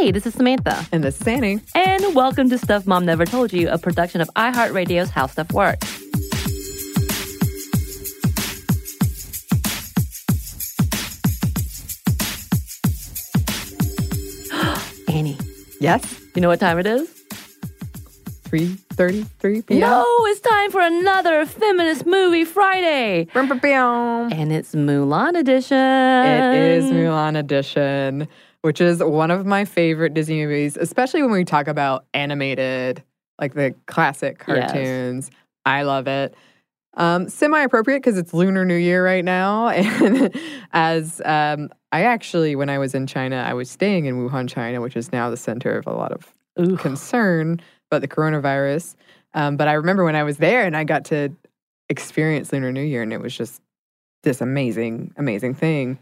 Hey, this is Samantha. And this is Annie. And welcome to Stuff Mom Never Told You, a production of iHeartRadio's How Stuff Works. Annie, Yes? you know what time it is? 3.33 p.m. No, it's time for another Feminist Movie Friday. Brum, brum, brum. And it's Mulan edition. It is Mulan Edition, which is one of my favorite Disney movies, especially when we talk about animated, like the classic Yes. cartoons. I love it. Um, Semi appropriate because it's Lunar New Year right now. And as um, I actually, when I was in China, I was staying in Wuhan, China, which is now the center of a lot of Ooh. concern about the coronavirus. Um, but I remember when I was there and I got to experience Lunar New Year, and it was just this amazing, amazing thing.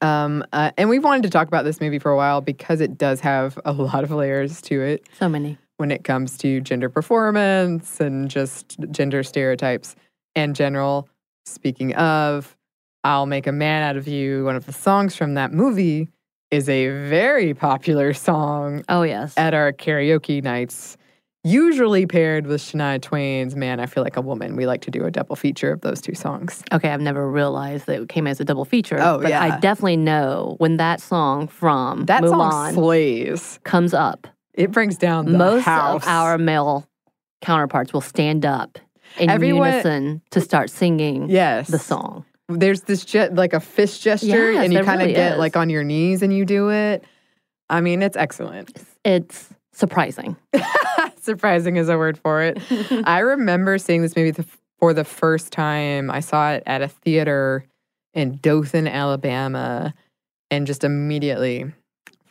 Um, uh, and we've wanted to talk about this movie for a while because it does have a lot of layers to it So many. when it comes to gender performance and just gender stereotypes and general. Speaking of, I'll Make a Man Out of You, one of the songs from that movie is a very popular song Oh, yes. at our karaoke nights, usually paired with Shania Twain's Man, I Feel Like a Woman. We like to do a double feature of those two songs. Okay, I've never realized that it came as a double feature. Oh, but I definitely know when that song from That Mulan song slays. comes up, It brings down the most house. of our male counterparts will stand up in Everyone- unison to start singing yes. the song. There's this ge- like a fist gesture, Yes, and you kind of really get is. like on your knees and you do it. I mean, it's excellent. It's surprising. Surprising is a word for it. I remember seeing this movie for the first time. I saw it at a theater in Dothan, Alabama, and just immediately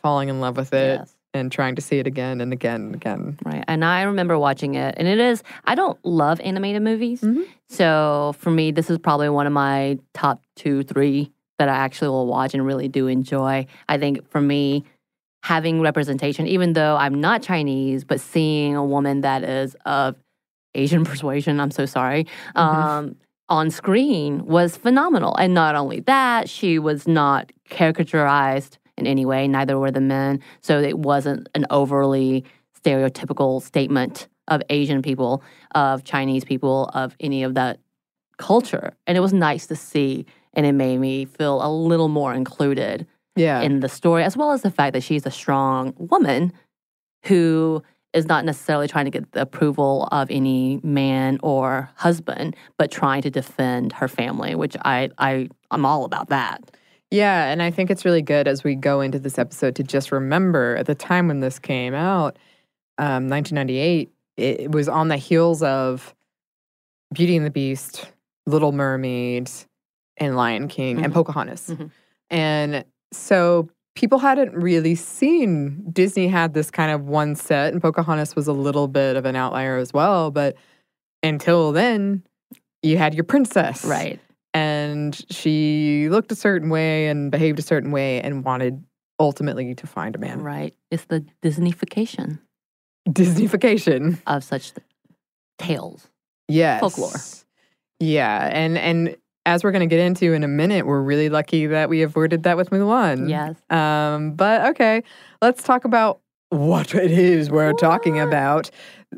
falling in love with it Yes. and trying to see it again and again and again. Right. And I remember watching it, and it is, I don't love animated movies. Mhm. So for me, this is probably one of my top two, three that I actually will watch and really do enjoy. I think for me, having representation, even though I'm not Chinese, but seeing a woman that is of Asian persuasion, I'm so sorry, um, on screen was phenomenal. And not only that, she was not caricaturized in any way, neither were the men. So it wasn't an overly stereotypical statement of Asian people, of Chinese people, of any of that culture. And it was nice to see. And it made me feel a little more included Yeah. in the story, as well as the fact that she's a strong woman who is not necessarily trying to get the approval of any man or husband, but trying to defend her family, which I, I I'm all about that. Yeah, and I think it's really good as we go into this episode to just remember at the time when this came out, um, 1998, it, was on the heels of Beauty and the Beast, Little Mermaid, and Lion King, and Mhm. Pocahontas. Mhm. And so people hadn't really seen Disney had this kind of one set, and Pocahontas was a little bit of an outlier as well. But until then, you had your princess, Right. And she looked a certain way and behaved a certain way, and wanted ultimately to find a man. Right. It's the Disneyfication Disneyfication. of such tales. Yes. Folklore. Yeah, and and as we're going to get into in a minute, we're really lucky that we avoided that with Mulan. Yes. Um, but okay, let's talk about what it is we're talking about.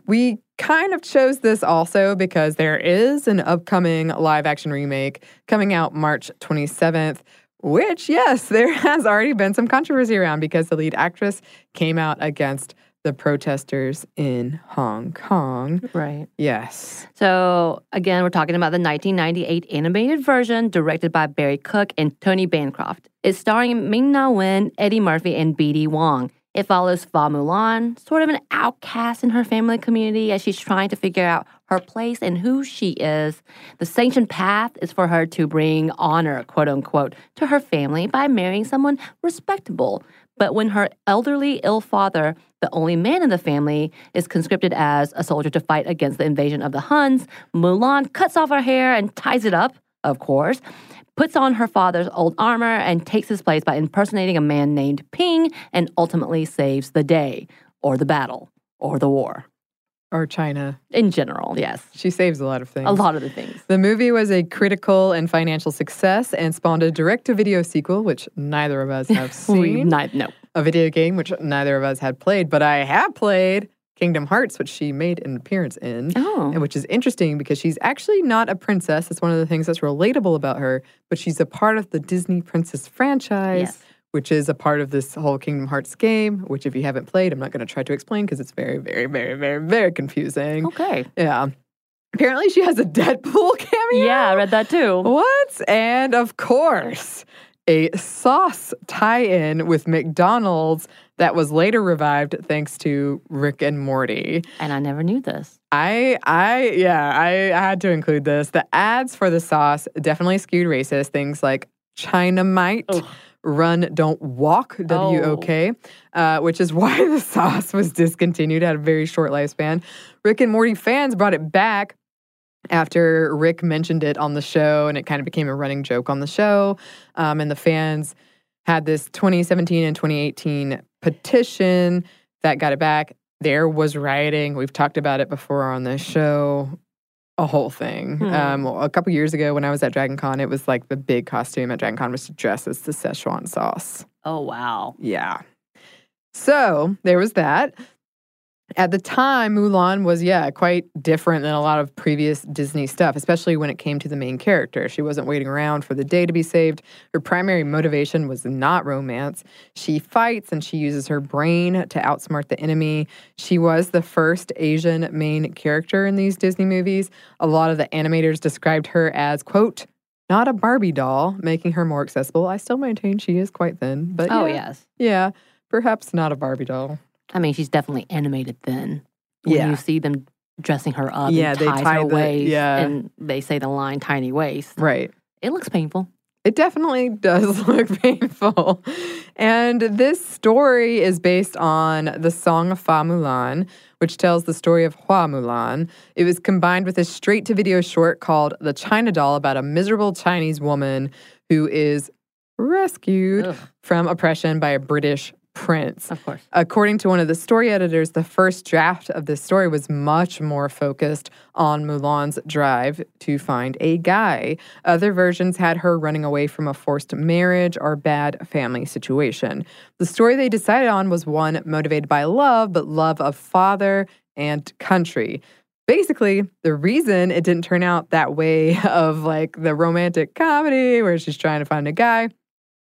We kind of chose this also because there is an upcoming live action remake coming out March 27th, which, yes, there has already been some controversy around because the lead actress came out against the protesters in Hong Kong. Right. Yes. So again, we're talking about the 1998 animated version directed by Barry Cook and Tony Bancroft. It's starring Ming Na Wen, Eddie Murphy, and B.D. Wong. It follows Fa Mulan, sort of an outcast in her family community as she's trying to figure out her place and who she is. The sanctioned path is for her to bring honor, quote unquote, to her family by marrying someone respectable. But when her elderly, ill father, the only man in the family, is conscripted as a soldier to fight against the invasion of the Huns, Mulan cuts off her hair and ties it up, of course, puts on her father's old armor, and takes his place by impersonating a man named Ping and ultimately saves the day, or the battle, or the war. Or China. In general, yes. She saves a lot of things. A lot of the things. The movie was a critical and financial success and spawned a direct to video sequel, which neither of us have We seen. not, no. a video game, which neither of us had played, but I have played Kingdom Hearts, which she made an appearance in. Oh. And which is interesting because she's actually not a princess. It's one of the things that's relatable about her, but she's a part of the Disney Princess franchise, Yes. Which is a part of this whole Kingdom Hearts game, which if you haven't played, I'm not going to try to explain because it's very, very, very, very, very confusing. Okay. Yeah. Apparently, she has a Deadpool cameo. Yeah, I read that too. What? And of course, a sauce tie in with McDonald's that was later revived thanks to Rick and Morty. And I never knew this. I, I, yeah, I, I had to include this. The ads for the sauce definitely skewed racist. Things like China-mite, Ugh. Run, don't walk, W O K, uh, which is why the sauce was discontinued, had a very short lifespan. Rick and Morty fans brought it back after Rick mentioned it on the show, and it kind of became a running joke on the show. Um, and the fans had this 2017 and 2018 petition that got it back. There was rioting. We've talked about it before on this show. A whole thing. Hmm. Um, a couple years ago, when I was at Dragon Con, it was like the big costume at Dragon Con was to dress as the Szechuan sauce. Oh, wow. Yeah. So there was that. At the time, Mulan was, yeah, quite different than a lot of previous Disney stuff, especially when it came to the main character. She wasn't waiting around for the day to be saved. Her primary motivation was not romance. She fights and she uses her brain to outsmart the enemy. She was the first Asian main character in these Disney movies. A lot of the animators described her as, quote, not a Barbie doll, making her more accessible. I still maintain she is quite thin, but Oh, yeah, yes. yeah, perhaps not a Barbie doll. I mean, she's definitely animated then. When Yeah. you see them dressing her up Yeah, and they tie her the- waist yeah. and they say the line tiny waist. Right. It looks painful. It definitely does look painful. And this story is based on the Song of Fa Mulan, which tells the story of Hua Mulan. It was combined with a straight to video short called The China Doll about a miserable Chinese woman who is rescued Ugh. from oppression by a British prince. Of course. According to one of the story editors, the first draft of this story was much more focused on Mulan's drive to find a guy. Other versions had her running away from a forced marriage or bad family situation. The story they decided on was one motivated by love, but love of father and country. Basically, the reason it didn't turn out that way of like the romantic comedy where she's trying to find a guy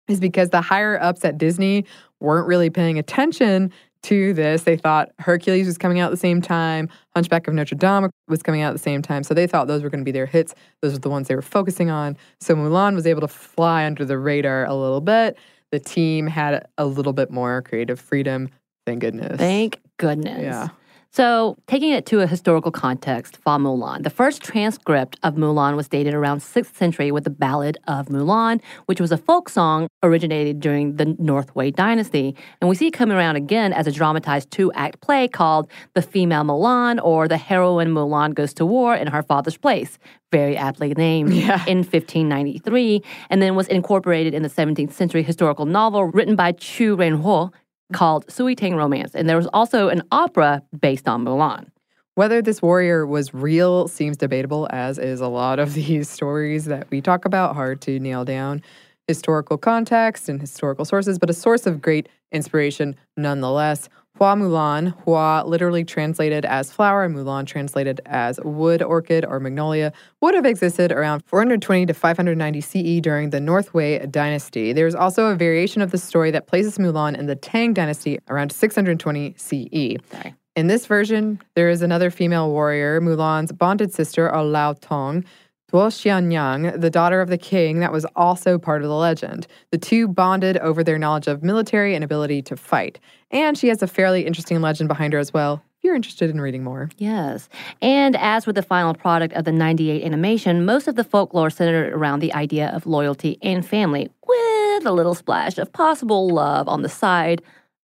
is because the higher ups at Disney weren't really paying attention to this. They thought Hercules was coming out at the same time, Hunchback of Notre Dame was coming out at the same time. So they thought those were going to be their hits. Those were the ones they were focusing on. So Mulan was able to fly under the radar a little bit. The team had a little bit more creative freedom. Thank goodness. Thank goodness. Yeah. So, taking it to a historical context, Fa Mulan. The first transcript of Mulan was dated around 6th century with the Ballad of Mulan, which was a folk song originated during the North Wei dynasty. And we see it coming around again as a dramatized two act play called The Female Mulan or The Heroine Mulan Goes to War in Her Father's Place. Very aptly named Yeah. in 1593, and then was incorporated in the 17th century historical novel written by Chu Renhuo called Sui Tang Romance. And there was also an opera based on Mulan. Whether this warrior was real seems debatable, as is a lot of these stories that we talk about. Hard to nail down historical context and historical sources, but a source of great inspiration nonetheless. Hua Mulan, Hua literally translated as flower, and Mulan translated as wood orchid or magnolia, would have existed around 420 to 590 CE during the North Wei dynasty. There's also a variation of the story that places Mulan in the Tang dynasty around 620 CE. Sorry. In this version, there is another female warrior, Mulan's bonded sister, or Lao Tong, Duo Xianyang, the daughter of the king, that was also part of the legend. The two bonded over their knowledge of military and ability to fight. And she has a fairly interesting legend behind her as well, if you're interested in reading more. Yes. And as with the final product of the 98 animation, most of the folklore centered around the idea of loyalty and family, with a little splash of possible love on the side.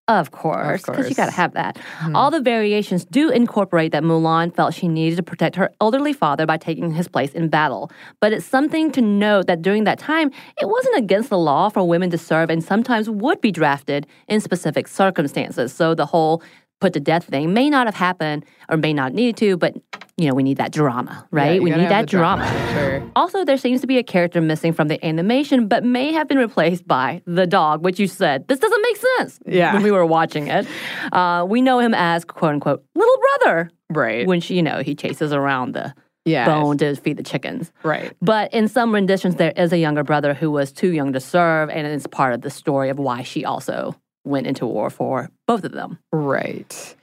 Of course, because you got to have that. Mm-hmm. All the variations do incorporate that Mulan felt she needed to protect her elderly father by taking his place in battle. But it's something to note that during that time, it wasn't against the law for women to serve and sometimes would be drafted in specific circumstances. So the whole put to death thing may not have happened or may not need to, but you know, we need that drama, right? you we need that the drama. Sure. Also, there seems to be a character missing from the animation, but may have been replaced by the dog, which you said this doesn't make sense. Yeah. when we were watching it, uh, we know him as quote unquote little brother, Right. when she, you know he chases around the yeah. bone to feed the chickens. Right. But in some renditions, there is a younger brother who was too young to serve, and it's part of the story of why she also went into war for both of them. Right.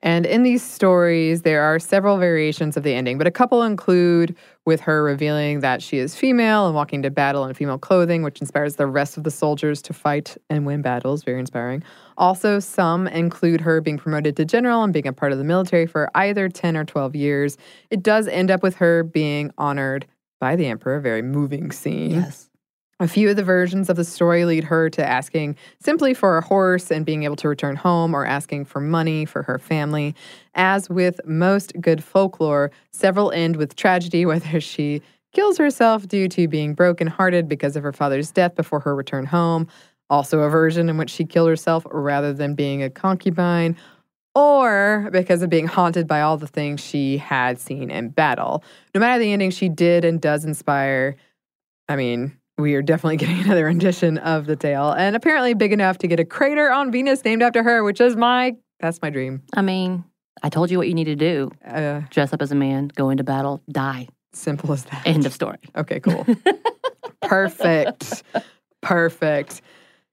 And in these stories, there are several variations of the ending, but a couple include with her revealing that she is female and walking to battle in female clothing, which inspires the rest of the soldiers to fight and win battles. Very inspiring. Also, some include her being promoted to general and being a part of the military for either 10 or 12 years. It does end up with her being honored by the emperor, very moving scene. Yes. A few of the versions of the story lead her to asking simply for a horse and being able to return home or asking for money for her family. As with most good folklore, several end with tragedy, whether she kills herself due to being brokenhearted because of her father's death before her return home, also a version in which she killed herself rather than being a concubine, or because of being haunted by all the things she had seen in battle. No matter the ending, she did and does inspire. I mean, we are definitely getting another rendition of the tale, and apparently big enough to get a crater on Venus named after her, which is my that's my dream. I mean, I told you what you need to do: Uh, dress up as a man, go into battle, die. simple as that. End of story. Okay, cool. Perfect. Perfect.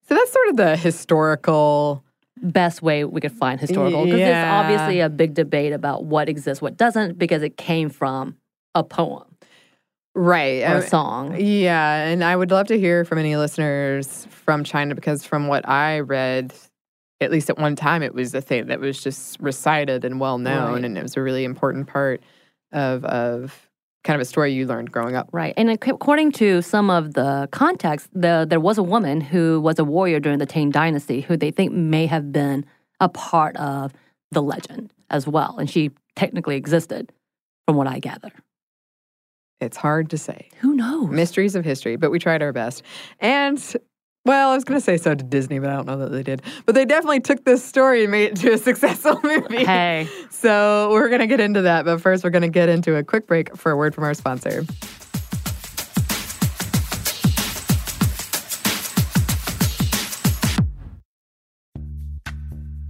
So that's sort of the historical. best way we could find historical because Yeah. there's obviously a big debate about what exists, what doesn't, because it came from a poem Right. or a song. Yeah, and I would love to hear from any listeners from China because from what I read, at least at one time, it was a thing that was just recited and well known, Right. and it was a really important part of of kind of a story you learned growing up. Right, and according to some of the context, the, there was a woman who was a warrior during the Tang Dynasty who they think may have been a part of the legend as well, and she technically existed, from what I gather. It's hard to say. Who knows? Mysteries of history, but we tried our best. And well, I was going to say so did Disney, but I don't know that they did. But they definitely took this story and made it to a successful movie. Hey, So we're going to get into that. But first, we're going to get into a quick break for a word from our sponsor.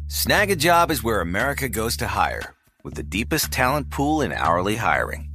Snagajob is where America goes to hire, with the deepest talent pool in hourly hiring.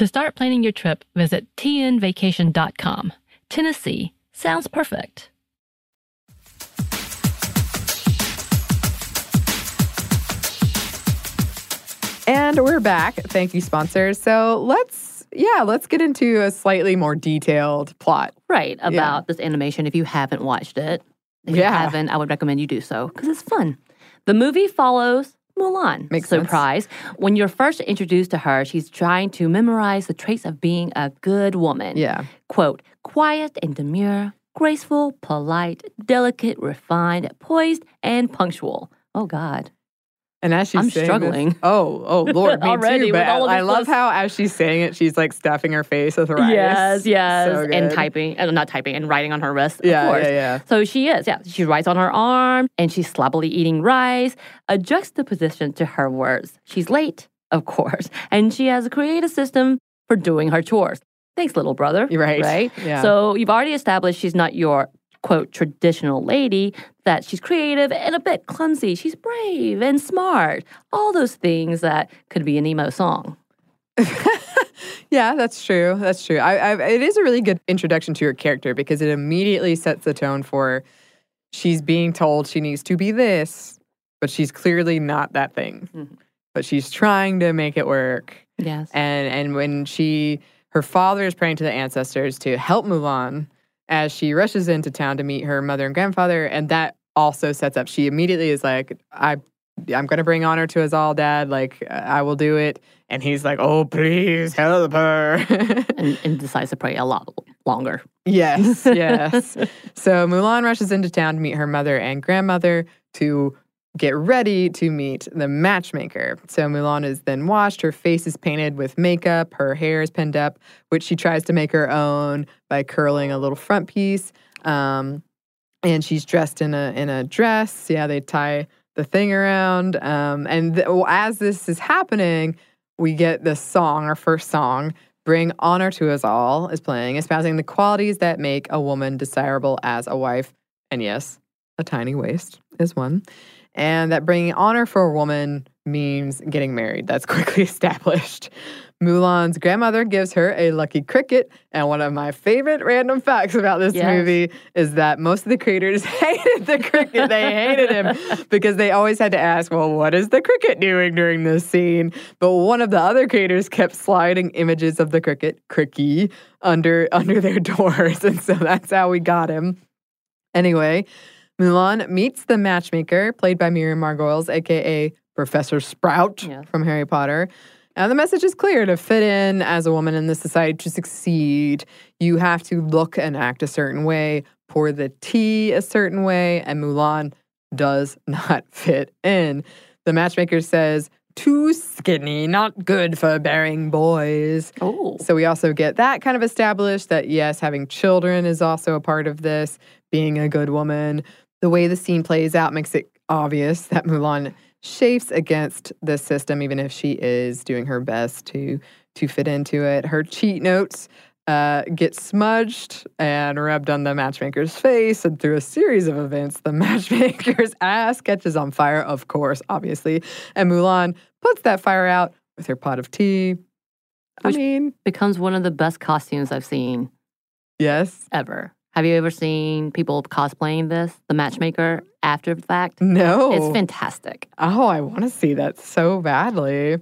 To start planning your trip, visit tnvacation.com. Tennessee sounds perfect. And we're back. Thank you, sponsors. So let's, yeah, let's get into a slightly more detailed plot. Right, about this animation if you haven't watched it. If Yeah. you haven't, I would recommend you do so because it's fun. The movie follows Mulan. Makes sense. Surprise. When you're first introduced to her, she's trying to memorize the traits of being a good woman. Yeah. Quote, quiet and demure, graceful, polite, delicate, refined, poised, and punctual. Oh, God. And as she's I'm saying struggling. this- oh, oh, Lord, me Already too. But I love how as she's saying it, she's like stuffing her face with rice. Yes, yes. So and typing, and not typing, and writing on her wrist. Yeah, of course. yeah, yeah. So she is, yeah. She writes on her arm and she's sloppily eating rice, a juxtaposition to her words. She's late, of course, and she has a creative system for doing her chores. Thanks, little brother. You're right. Right? Yeah. So you've already established she's not your quote traditional lady, that she's creative and a bit clumsy. She's brave and smart. All those things that could be an emo song. Yeah, that's true. That's true. I, I, it is a really good introduction to your character because it immediately sets the tone for she's being told she needs to be this, but she's clearly not that thing. Mhm. But she's trying to make it work. Yes. And and when she her father is praying to the ancestors to help Mulan as she rushes into town to meet her mother and grandfather, and that also sets up. She immediately is like, I. I'm gonna bring honor to us all, Dad. Like I will do it, and he's like, "Oh, please help her." and, and decides to pray a lot longer. Yes, yes. so Mulan rushes into town to meet her mother and grandmother to get ready to meet the matchmaker. So Mulan is then washed, her face is painted with makeup, her hair is pinned up, which she tries to make her own by curling a little front piece. Um, and she's dressed in a in a dress. Yeah, they tie the thing around. Um, and th- as this is happening, we get the song, our first song, Bring Honor to Us All, is playing, espousing the qualities that make a woman desirable as a wife. And yes, a tiny waist is one. And that bringing honor for a woman means getting married. That's quickly established. Mulan's grandmother gives her a lucky cricket. And one of my favorite random facts about this Yes. movie is that most of the creators hated the cricket. They hated him because they always had to ask, well, what is the cricket doing during this scene? But one of the other creators kept sliding images of the cricket, Cri-Kee, under under their doors. And so that's how we got him. Anyway, Mulan meets the matchmaker, played by Miriam Margolyes, aka Professor Sprout from Harry Potter. Now, the message is clear to fit in as a woman in this society, to succeed, you have to look and act a certain way, pour the tea a certain way, and Mulan does not fit in. The matchmaker says, too skinny, not good for bearing boys. Oh. So we also get that kind of established that yes, having children is also a part of this, being a good woman. The way the scene plays out makes it obvious that Mulan chafes against the system, even if she is doing her best to to fit into it. Her cheat notes uh, get smudged and rubbed on the matchmaker's face, and through a series of events, the matchmaker's ass catches on fire. Of course, obviously, and Mulan puts that fire out with her pot of tea. I mean, Becomes one of the best costumes I've seen yes, ever. Have you ever seen people cosplaying this, the matchmaker, after the fact? no, It's fantastic. Oh, I want to see that so badly.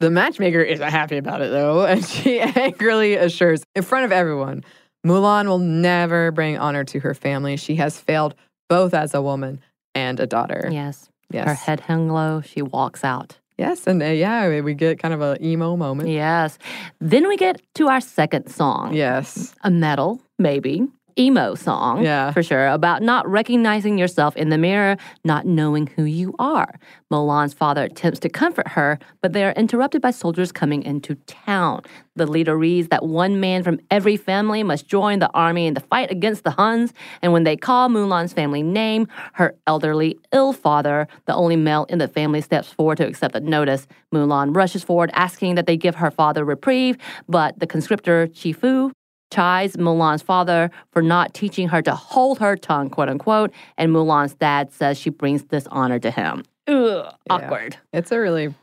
The matchmaker isn't happy about it though, and she angrily assures in front of everyone Mulan will never bring honor to her family. She has failed both as a woman and a daughter. Yes. Yes. Her head hung low. She walks out. Yes, and uh, yeah, we get kind of a emo moment. Yes. Then we get to our second song. Yes. A metal, maybe. Emo song. Yeah. For sure. About not recognizing yourself in the mirror, not knowing who you are. Mulan's father attempts to comfort her, but they are interrupted by soldiers coming into town. The leader reads that one man from every family must join the army in the fight against the Huns. And when they call Mulan's family name, her elderly, ill father, the only male in the family, steps forward to accept the notice. Mulan rushes forward, asking that they give her father reprieve, but the conscriptor Chi-Fu chides Mulan's father for not teaching her to hold her tongue, quote unquote, and Mulan's dad says she brings dishonor to him. Ugh, awkward. It's a really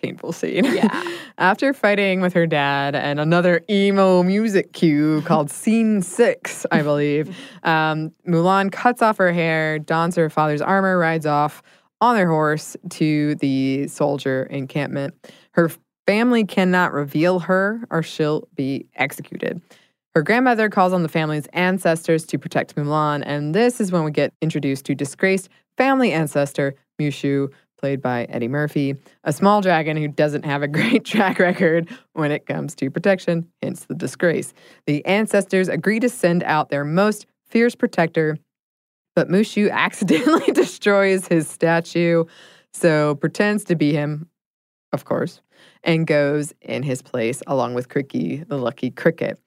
painful scene. Yeah. After fighting with her dad and another emo music cue called Scene Six, I believe, um, Mulan cuts off her hair, dons her father's armor, rides off on their horse to the soldier encampment. Her family cannot reveal her or she'll be executed. Her grandmother calls on the family's ancestors to protect Mulan, and this is when we get introduced to disgraced family ancestor Mushu, played by Eddie Murphy, a small dragon who doesn't have a great track record when it comes to protection, hence the disgrace. The ancestors agree to send out their most fierce protector, but Mushu accidentally destroys his statue, so pretends to be him, of course, and goes in his place along with Cri-Kee, the lucky cricket.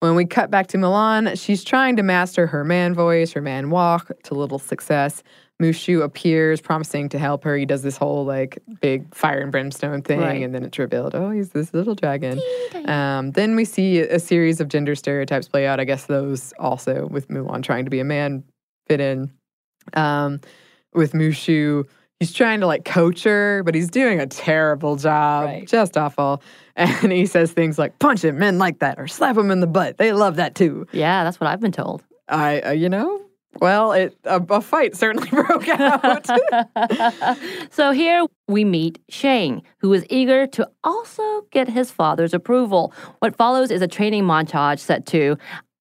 When we cut back to Mulan, she's trying to master her man voice, her man walk to little success. Mushu appears, promising to help her. He does this whole like big fire and brimstone thing, Right. and then it's revealed, oh, he's this little dragon. Um, then we see a series of gender stereotypes play out. I guess those also with Mulan trying to be a man fit in. Um, with Mushu, he's trying to like coach her, but he's doing a terrible job, Right. just awful. And he says things like "punch him, men like that," or "slap him in the butt." They love that too. Yeah, that's what I've been told. I, uh, you know, well, it a, a fight certainly broke out. so here we meet Shang, who is eager to also get his father's approval. What follows is a training montage set to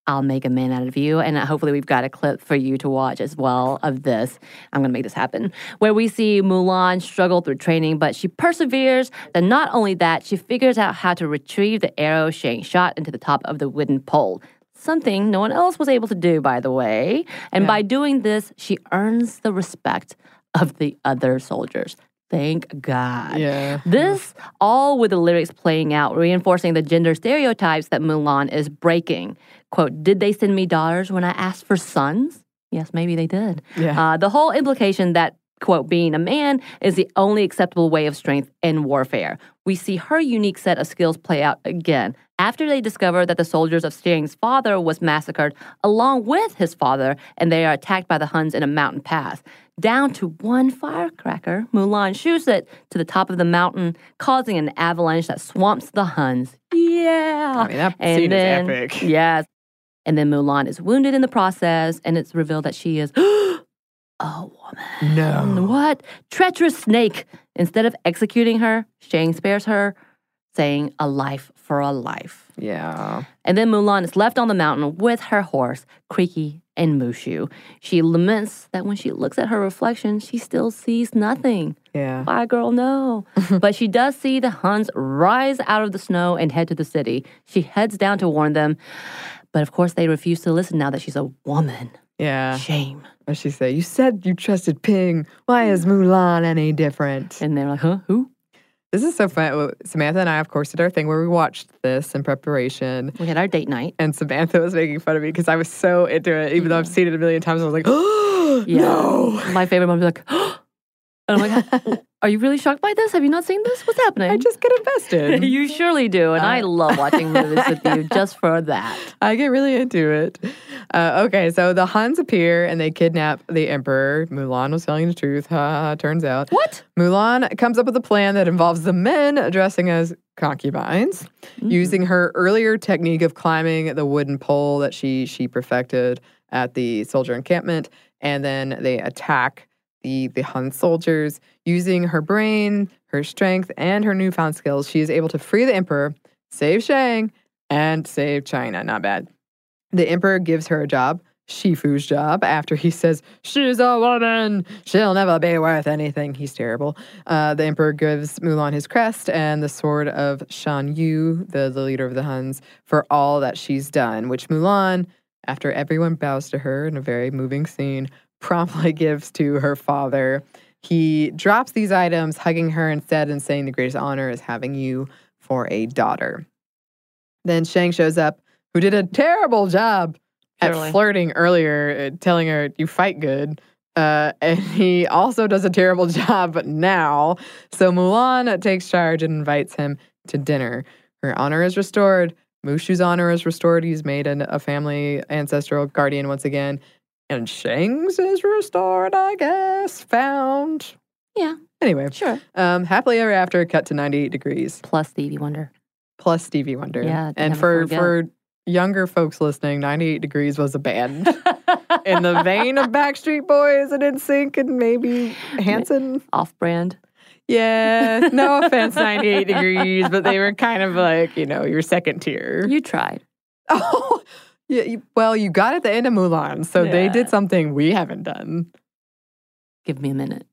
I'll make a man out of you. And hopefully, we've got a clip for you to watch as well of this. I'm going to make this happen. Where we see Mulan struggle through training, but she perseveres. Then, not only that, she figures out how to retrieve the arrow Shang shot into the top of the wooden pole. Something no one else was able to do, by the way. And by doing this, she earns the respect of the other soldiers. Thank God. yeah. This, all with the lyrics playing out, reinforcing the gender stereotypes that Mulan is breaking. Quote, Did they send me daughters when I asked for sons? Yes, maybe they did. Yeah. Uh, the whole implication that, quote, being a man is the only acceptable way of strength in warfare. We see her unique set of skills play out again. After they discover that the soldiers of Shang's father was massacred along with his father, and they are attacked by the Huns in a mountain pass. Down to one firecracker, Mulan shoots it to the top of the mountain, causing an avalanche that swamps the Huns. Yeah. I mean, that scene is epic. Yes. And then Mulan is wounded in the process, and it's revealed that she is a woman. No. What? Treacherous snake. Instead of executing her, Shang spares her, saying a life for a life. Yeah. And then Mulan is left on the mountain with her horse, Cri-Kee and Mushu. She laments that when she looks at her reflection, she still sees nothing. Yeah. Why, girl, no. but she does see the Huns rise out of the snow and head to the city. She heads down to warn them. But of course, they refuse to listen now that she's a woman. Yeah. Shame. What she say? You said you trusted Ping. Why is Mulan any different? And they're like, huh? Who? This is so fun. Samantha and I, of course, did our thing where we watched this in preparation. We had our date night. And Samantha was making fun of me because I was so into it, even though I've seen it a million times. I was like, oh, Yeah. no. My favorite one was like, and I'm like, are you really shocked by this? Have you not seen this? What's happening? I just get invested. you surely do. And I Uh, love watching movies with you just for that. I get really into it. Uh, okay, so the Huns appear and they kidnap the emperor. Mulan was telling the truth. Ha, ha, turns out. What? Mulan comes up with a plan that involves the men dressing as concubines, using her earlier technique of climbing the wooden pole that she she perfected at the soldier encampment, and then they attack the the Hun soldiers using her brain, her strength, and her newfound skills. She is able to free the emperor, save Shang, and save China. Not bad. The emperor gives her a job, Chi-Fu's job, after he says, She's a woman. She'll never be worth anything. He's terrible. Uh, the emperor gives Mulan his crest and the sword of Shan Yu, the, the leader of the Huns, for all that she's done, which Mulan, after everyone bows to her in a very moving scene, promptly gives to her father. He drops these items, hugging her instead and saying the greatest honor is having you for a daughter. Then Shang shows up, who did a terrible job Surely. at flirting earlier, uh, telling her you fight good. Uh, and he also does a terrible job now. So Mulan takes charge and invites him to dinner. Her honor is restored. Mushu's honor is restored. He's made an, a family ancestral guardian once again. And Shang's is restored, I guess. Found. Yeah. Anyway, Sure. um, happily ever after, cut to 98 degrees Plus Stevie Wonder. plus Stevie Wonder. Yeah, and for forget. for younger folks listening, 98 Degrees was a band in the vein of Backstreet Boys and NSYNC and maybe Hanson. Off brand. Yeah, no offense, 98 Degrees, but they were kind of like you know your second tier. You tried. oh, yeah. You, well, you got at the end of Mulan, so they did something we haven't done. Give me a minute.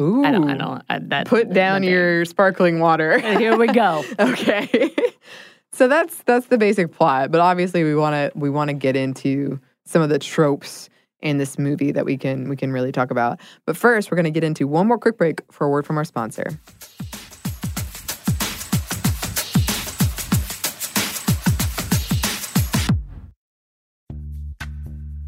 Ooh, I don't. I don't. I, that, Put down your sparkling water. Uh, here we go. okay. so that's that's the basic plot, but obviously we want to we want to get into some of the tropes in this movie that we can we can really talk about. But first, we're going to get into one more quick break for a word from our sponsor.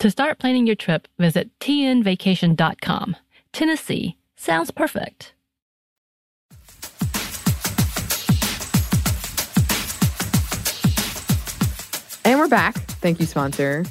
To start planning your trip, visit tnvacation.com. Tennessee sounds perfect. And we're back. Thank you, sponsor.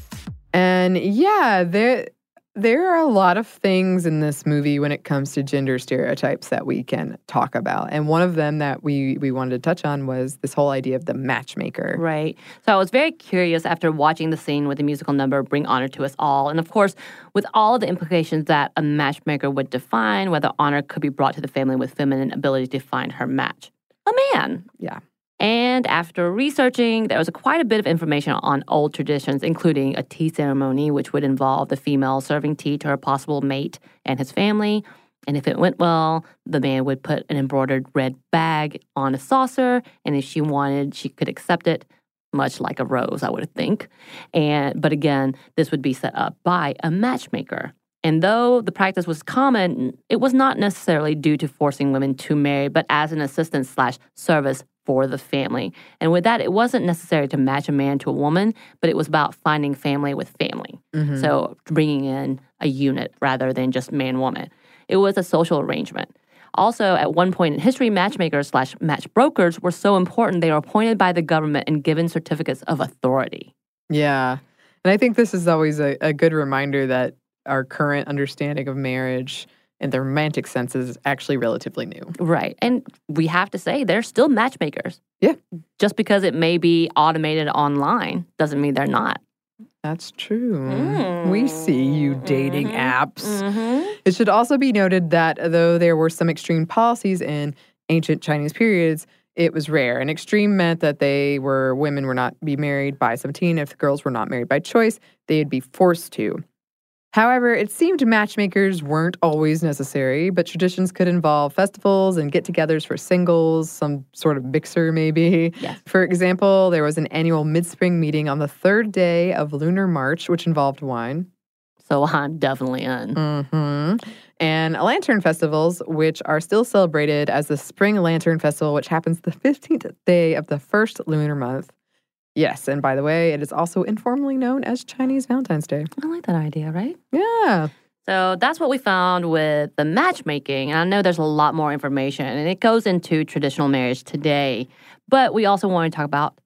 And yeah, there there are a lot of things in this movie when it comes to gender stereotypes that we can talk about. And one of them that we we wanted to touch on was this whole idea of the matchmaker. Right. So I was very curious after watching the scene with the musical number Bring Honor to Us All. And of course, with all of the implications that a matchmaker would define, whether honor could be brought to the family with feminine ability to find her match. A man. Yeah. And after researching, there was quite a bit of information on old traditions, including a tea ceremony, which would involve the female serving tea to her possible mate and his family. And if it went well, the man would put an embroidered red bag on a saucer. And if she wanted, she could accept it, much like a rose, I would think. And but again, this would be set up by a matchmaker. And though the practice was common, it was not necessarily due to forcing women to marry, but as an assistance slash service for the family. And with that, it wasn't necessary to match a man to a woman, but it was about finding family with family. Mm-hmm. So bringing in a unit rather than just man woman. It was a social arrangement. Also, at one point in history, matchmakers slash match brokers were so important they were appointed by the government and given certificates of authority. Yeah. And I think this is always a, a good reminder that our current understanding of marriage in the romantic sense is actually relatively new. Right. And we have to say they're still matchmakers. Yeah. Just because it may be automated online doesn't mean they're not. That's true. We see you dating Mhm. apps. Mm-hmm. It should also be noted that though there were some extreme policies in ancient Chinese periods, it was rare. And extreme meant that they were women were not be married by 17. If the girls were not married by choice, they'd be forced to. However, it seemed matchmakers weren't always necessary, but traditions could involve festivals and get togethers for singles, some sort of mixer maybe. Yes. For example, there was an annual mid spring meeting on the third day of Lunar March, which involved wine. So I'm definitely in. hmm And lantern festivals, which are still celebrated as the Spring Lantern Festival, which happens the 15th day of the first lunar month. Yes, and by the way, it is also informally known as Chinese Valentine's Day. I like that idea, right? Yeah. So that's what we found with the matchmaking. And I know there's a lot more information and it goes into traditional marriage today. But we also want to talk about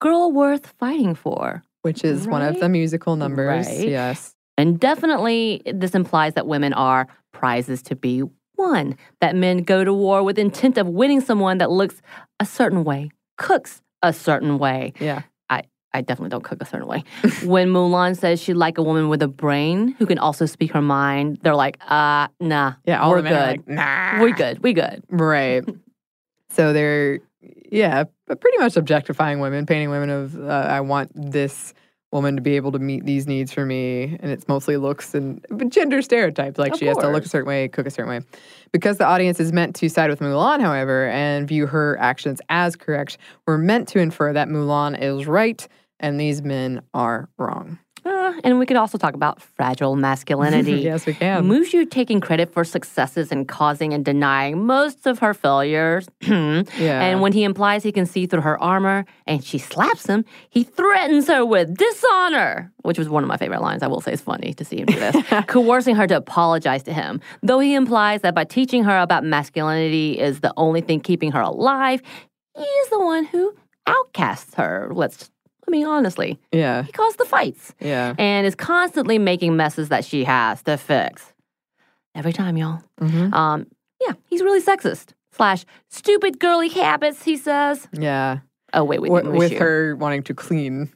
girl worth fighting for. Which is one of the musical numbers. Right. Yes. And definitely, this implies that women are prizes to be won, that men go to war with intent of winning someone that looks a certain way, cooks a certain way. Yeah. I I definitely don't cook a certain way. when Mulan says she'd like a woman with a brain who can also speak her mind, they're like, uh, nah, Yeah. All we're the men are good. like, nah. we good, we good. Right. so they're, yeah, but pretty much objectifying women, painting women of, uh, I want this woman to be able to meet these needs for me. And it's mostly looks and gender stereotypes. Like Of she has to look a certain way, cook a certain way. Because the audience is meant to side with Mulan, however, and view her actions as correct, we're meant to infer that Mulan is right and these men are wrong. Uh, and we could also talk about fragile masculinity. yes, we can. Mushu taking credit for successes and causing and denying most of her failures. Yeah. And when he implies he can see through her armor and she slaps him, he threatens her with dishonor, which was one of my favorite lines. I will say it's funny to see him do this, coercing her to apologize to him. Though he implies that by teaching her about masculinity is the only thing keeping her alive, he is the one who outcasts her. Let's, I mean, honestly, yeah. he caused the fights Yeah. and is constantly making messes that she has to fix. Every time, y'all. Mhm. Um, yeah, he's really sexist. Slash stupid girly habits, he says. Yeah. Oh wait, wait, Wi- with her wanting to clean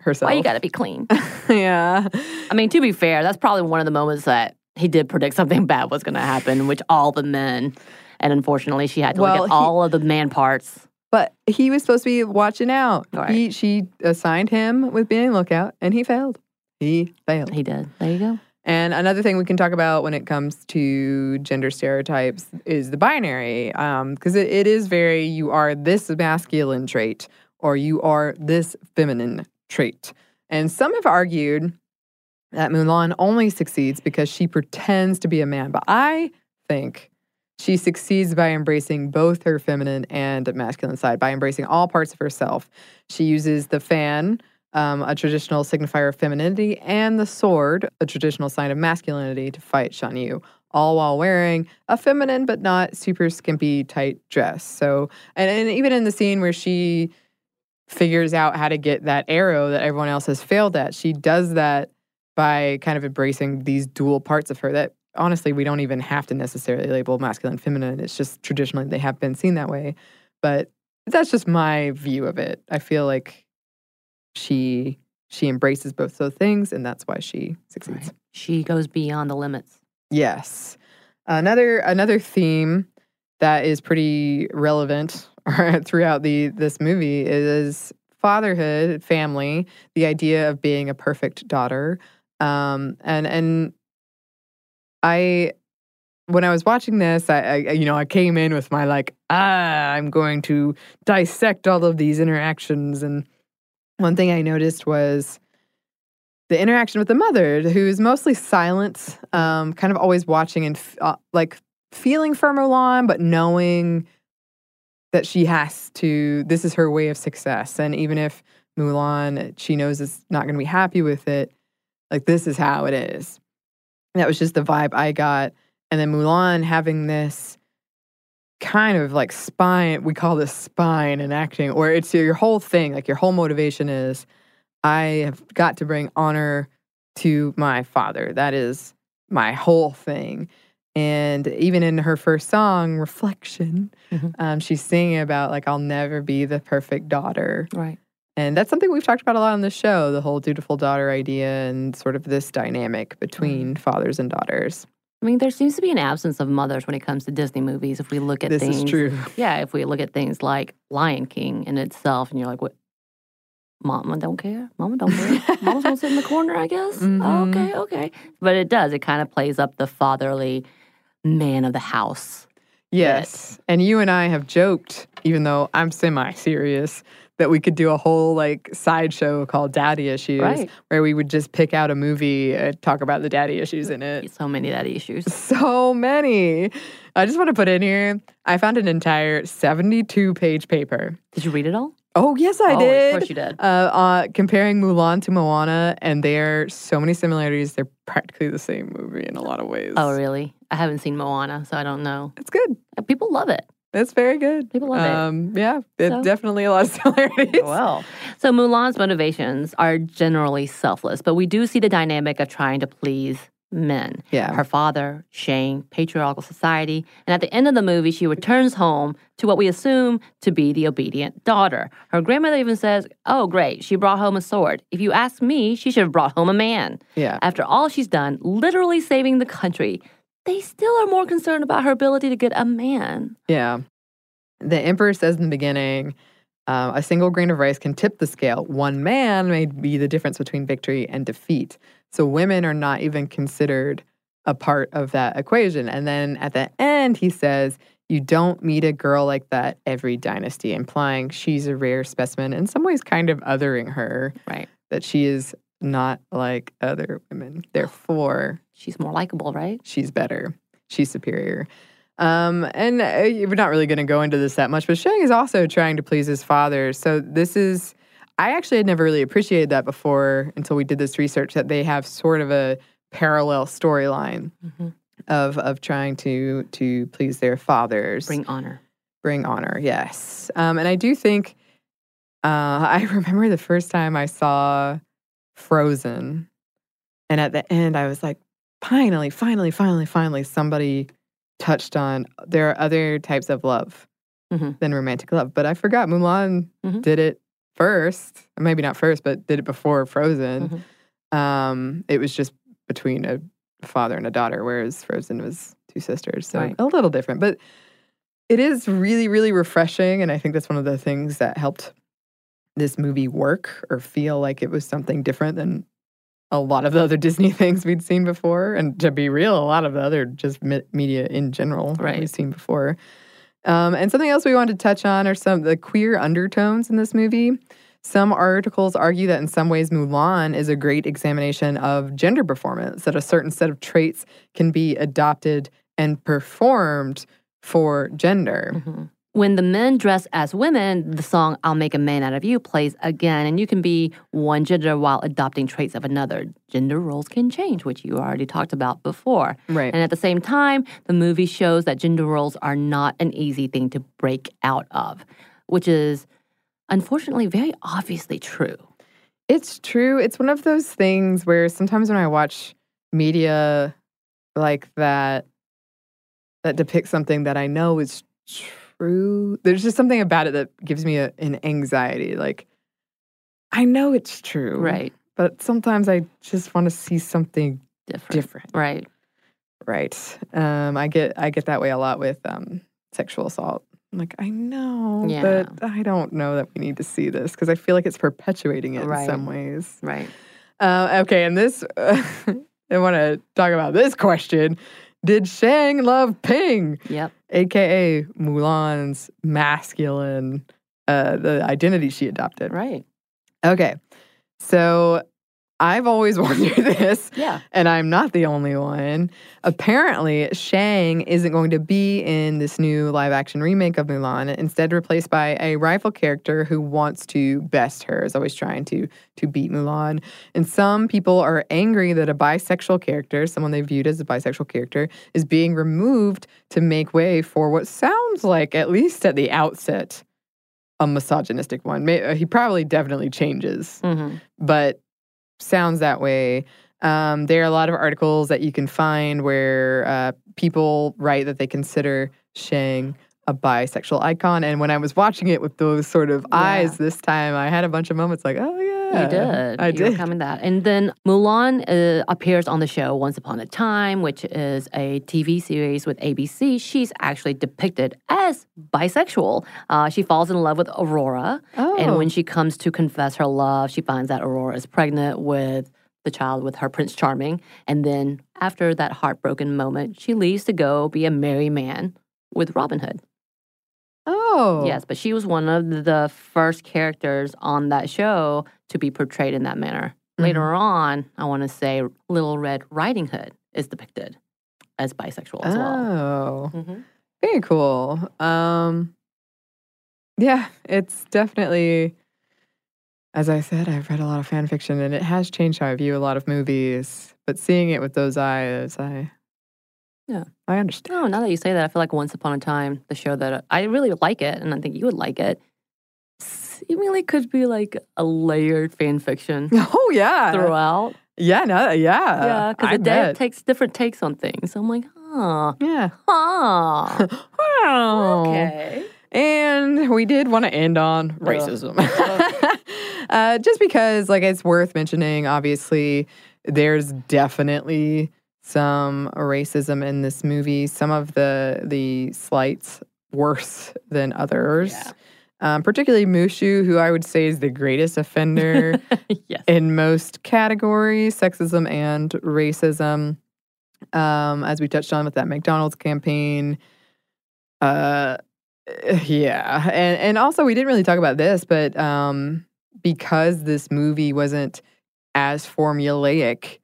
herself. Why you gotta be clean? yeah. I mean, to be fair, that's probably one of the moments that he did predict something bad was gonna happen, which all the men, and unfortunately, she had to Well, look he- at all of the man parts. But he was supposed to be watching out. Right. He she assigned him with being lookout, and he failed. He failed. He did. There you go. And another thing we can talk about when it comes to gender stereotypes is the binary, um, because it, it is very you are this masculine trait or you are this feminine trait. And some have argued that Mulan only succeeds because she pretends to be a man, but I think she succeeds by embracing both her feminine and masculine side, by embracing all parts of herself. She uses the fan, um, a traditional signifier of femininity, and the sword, a traditional sign of masculinity, to fight Shan Yu, all while wearing a feminine but not super skimpy tight dress. So, and, and even in the scene where she figures out how to get that arrow that everyone else has failed at. She does that by kind of embracing these dual parts of her that honestly we don't even have to necessarily label masculine feminine. It's just traditionally they have been seen that way. But that's just my view of it. I feel like she she embraces both those things and that's why she succeeds. Right. She goes beyond the limits. Yes. Another another theme that is pretty relevant throughout the this movie is fatherhood, family, the idea of being a perfect daughter. Um, and and I when I was watching this, I, I, you know I came in with my like ah I'm going to dissect all of these interactions and one thing I noticed was the interaction with the mother who's mostly silent, um, kind of always watching and f- uh, like feeling for Mulan but knowing that she has to this is her way of success and even if Mulan she knows is not going to be happy with it like this is how it is. That was just the vibe I got and then Mulan having this kind of like spine, we call this spine in acting, where it's your whole thing, like your whole motivation is I have got to bring honor to my father. That is my whole thing. And even in her first song, Reflection, mm-hmm. um, she's singing about, like, I'll never be the perfect daughter. Right. And that's something we've talked about a lot on the show the whole dutiful daughter idea and sort of this dynamic between mm-hmm. fathers and daughters. I mean, there seems to be an absence of mothers when it comes to Disney movies. If we look at this things, is true. Yeah, if we look at things like Lion King in itself, and you're like, "What? Mama don't care. Mama don't care. Mama's gonna sit in the corner, I guess. Mm-hmm. Oh, okay, okay." But it does. It kind of plays up the fatherly man of the house. Yes, bit. and you and I have joked, even though I'm semi-serious, that we could do a whole like sideshow called Daddy Issues, right. where we would just pick out a movie and talk about the daddy issues in it. So many daddy issues. So many. I just want to put in here. I found an entire 72 page paper. Did you read it all? Oh yes, I oh, did. Of course you did. Uh, uh, comparing Mulan to Moana, and there are so many similarities. They're practically the same movie in a lot of ways. Oh really? I haven't seen Moana, so I don't know. It's good. People love it. That's very good. People love um, it. Yeah, it's so. definitely a lot of similarities. Well, so Mulan's motivations are generally selfless, but we do see the dynamic of trying to please men. Yeah. Her father, Shang, patriarchal society, and at the end of the movie, she returns home to what we assume to be the obedient daughter. Her grandmother even says, "Oh, great, she brought home a sword. If you ask me, she should have brought home a man." Yeah. After all she's done, literally saving the country, they still are more concerned about her ability to get a man. Yeah. The emperor says in the beginning, uh, a single grain of rice can tip the scale. One man may be the difference between victory and defeat. So women are not even considered a part of that equation. And then at the end, he says, You don't meet a girl like that every dynasty, implying she's a rare specimen, in some ways, kind of othering her. Right. That she is not like other women. Therefore, she's more likable, right? She's better. She's superior. Um, and uh, we're not really going to go into this that much, but Shang is also trying to please his father. So this is, I actually had never really appreciated that before until we did this research that they have sort of a parallel storyline mm-hmm. of of trying to to please their fathers, bring honor, bring honor. Yes, um, and I do think uh, I remember the first time I saw Frozen. And at the end, I was like, finally, finally, finally, finally, somebody touched on there are other types of love mm-hmm. than romantic love. But I forgot Mulan mm-hmm. did it first. Maybe not first, but did it before Frozen. Mm-hmm. Um, it was just between a father and a daughter, whereas Frozen was two sisters. So right. a little different. But it is really, really refreshing. And I think that's one of the things that helped this movie work or feel like it was something different than a lot of the other Disney things we'd seen before. And to be real, a lot of the other just media in general right. we've seen before. Um, and something else we wanted to touch on are some of the queer undertones in this movie. Some articles argue that in some ways Mulan is a great examination of gender performance, that a certain set of traits can be adopted and performed for gender. Mm-hmm. When the men dress as women, the song I'll Make a Man Out of You plays again, and you can be one gender while adopting traits of another. Gender roles can change, which you already talked about before. Right. And at the same time, the movie shows that gender roles are not an easy thing to break out of, which is unfortunately very obviously true. It's true. It's one of those things where sometimes when I watch media like that that depicts something that I know is true, there's just something about it that gives me a, an anxiety. Like, I know it's true. Right. But sometimes I just want to see something Different. different. Right. Right. Um, I get I get that way a lot with um, sexual assault. I'm like, I know, Yeah. but I don't know that we need to see this because I feel like it's perpetuating it Right. in some ways. Right. Uh, okay, and this, I want to talk about this question. Did Shang love Ping, Yep. aka Mulan's masculine, uh, the identity she adopted? Right. Okay, so I've always wondered this, Yeah. and I'm not the only one. Apparently, Shang isn't going to be in this new live action remake of Mulan, instead replaced by a rival character who wants to best her, is always trying to to beat Mulan. And some people are angry that a bisexual character, someone they viewed as a bisexual character, is being removed to make way for what sounds like, at least at the outset, a misogynistic one. He probably definitely changes hmm but sounds that way. Um, there are a lot of articles that you can find where uh, people write that they consider Shang a bisexual icon. And when I was watching it with those sort of Yeah. eyes this time, I had a bunch of moments like, oh, yeah. You did. I you did. Coming that. And then Mulan uh, appears on the show Once Upon a Time, which is a TV series with ABC. She's actually depicted as bisexual. Uh, she falls in love with Aurora. Oh. And when she comes to confess her love, she finds that Aurora is pregnant with the child with her Prince Charming. And then after that heartbroken moment, she leaves to go be a merry man with Robin Hood. Oh. Yes, but she was one of the first characters on that show to be portrayed in that manner. Later on, I want to say Little Red Riding Hood is depicted as bisexual as well. Oh. Mhm. Very cool. Um, yeah, it's definitely, as I said, I've read a lot of fan fiction and it has changed how I view a lot of movies. But seeing it with those eyes, I, Yeah. I understand. Oh, now that you say that, I feel like Once Upon a Time, the show that I really like it, and I think you would like it, seemingly could be like a layered fan fiction Oh yeah, throughout. yeah, no, yeah, yeah, because it takes different takes on things. So I'm like, huh, yeah. huh. Wow. okay. And we did want to end on racism. uh, just because, like, it's worth mentioning, obviously, there's definitely some racism in this movie. Some of the the slights worse than others. Yeah. Um, particularly Mushu, who I would say is the greatest offender yes. in most categories, sexism and racism. Um, as we touched on with that McDonald's campaign. Uh, yeah, and and also we didn't really talk about this, but um, because this movie wasn't as formulaic,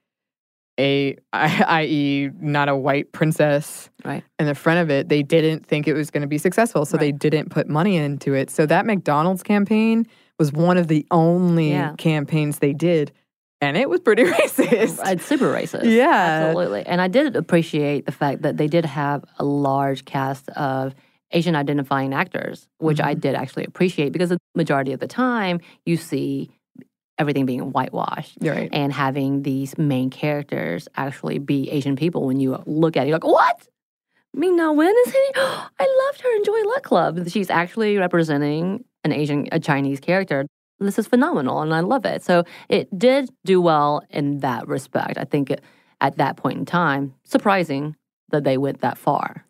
a i.e. not a white princess Right. in the front of it, they didn't think it was going to be successful, so they didn't put money into it. So that McDonald's campaign was one of the only Yeah. campaigns they did, and it was pretty racist. It's super racist. Yeah. Absolutely. And I did appreciate the fact that they did have a large cast of Asian identifying actors, which I mm-hmm. did actually appreciate because the majority of the time you see everything being whitewashed right. and having these main characters actually be Asian people when you look at it, you're like, what? Ming Na Wen is it? I loved her in Joy Luck Club. She's actually representing an Asian, a Chinese character. This is phenomenal, and I love it. So it did do well in that respect. I think it, at that point in time, surprising that they went that far.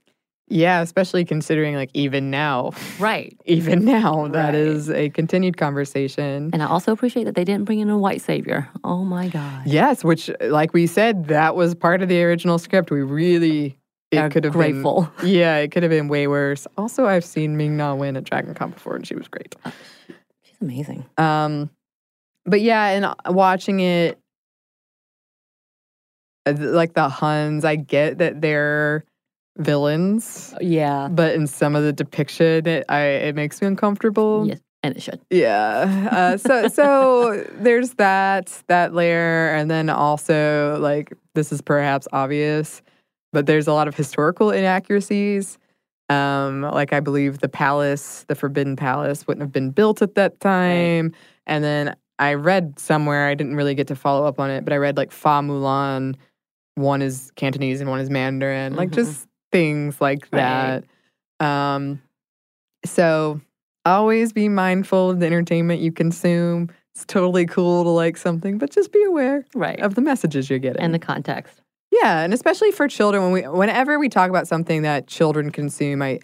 Yeah, especially considering like even now, Right. even now, that Right. is a continued conversation. And I also appreciate that they didn't bring in a white savior. Oh my God. Yes, which, like we said, that was part of the original script. We really, it could have grateful. been. Yeah, it could have been way worse. Also, I've seen Ming Na Wen at Dragon Con before, and she was great. She's amazing. Um, but yeah, and uh, watching it, uh, like the Huns, I get that they're villains, Yeah. but in some of the depiction, it I it makes me uncomfortable. Yes. And it should. Yeah. Uh, so so there's that that layer, and then also like this is perhaps obvious, but there's a lot of historical inaccuracies. Um, like I believe the palace, the Forbidden Palace, wouldn't have been built at that time. And then I read somewhere, I didn't really get to follow up on it, but I read like Fa Mulan, one is Cantonese and one is Mandarin, like Mhm. just things like Right. that. Um, so always be mindful of the entertainment you consume. It's totally cool to like something, but just be aware Right. of the messages you're getting. and the context. Yeah, and especially for children when we whenever we talk about something that children consume, I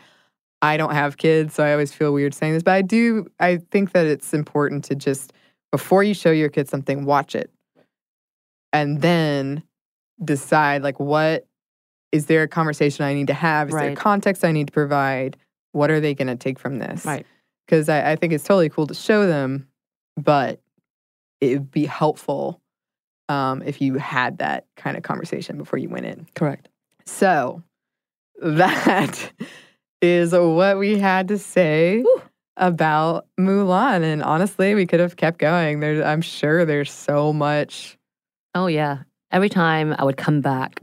I don't have kids, so I always feel weird saying this, but I do I think that it's important to just before you show your kids something, watch it. And then decide like what is there a conversation I need to have? Is there Right. context I need to provide? What are they gonna take from this? Right. Because I, I think it's totally cool to show them, but it would be helpful um, if you had that kind of conversation before you went in. Correct. So that is what we had to say about Mulan. And honestly, we could have kept going. There's, I'm sure there's so much. Oh yeah. Every time I would come back,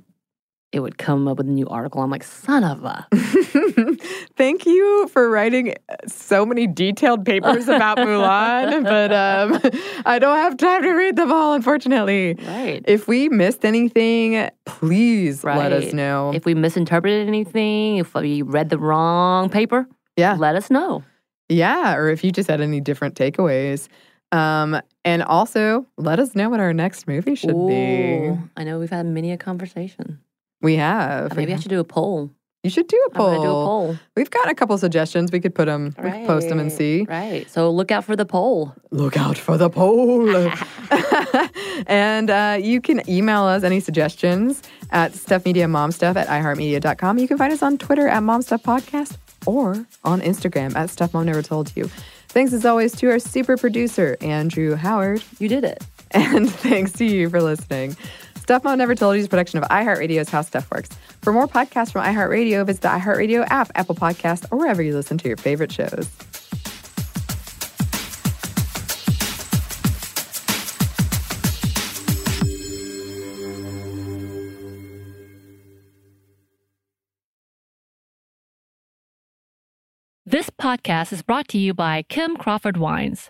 it would come up with a new article. I'm like, son of a. Thank you for writing so many detailed papers about Mulan, but um, I don't have time to read them all, unfortunately. Right. If we missed anything, please let us know. If we misinterpreted anything, if we read the wrong paper, yeah. let us know. Yeah, or if you just had any different takeaways. Um, and also let us know what our next movie should be. I know we've had many a conversation. We have. Maybe I should do a poll. You should do a poll. do a poll. We've got a couple suggestions. We could put them, we could post them and see. Right. So look out for the poll. Look out for the poll. and uh, you can email us any suggestions at stuffmediamomstuff at iheartmedia.com. You can find us on Twitter at momstuffpodcast or on Instagram at Stuff Mom Never Told You. Thanks as always to our super producer, Andrew Howard. You did it. And thanks to you for listening. Stuff Mom Never Told You is production of iHeartRadio's How Stuff Works. For more podcasts from iHeartRadio, visit the iHeartRadio app, Apple Podcast, or wherever you listen to your favorite shows. This podcast is brought to you by Kim Crawford Wines.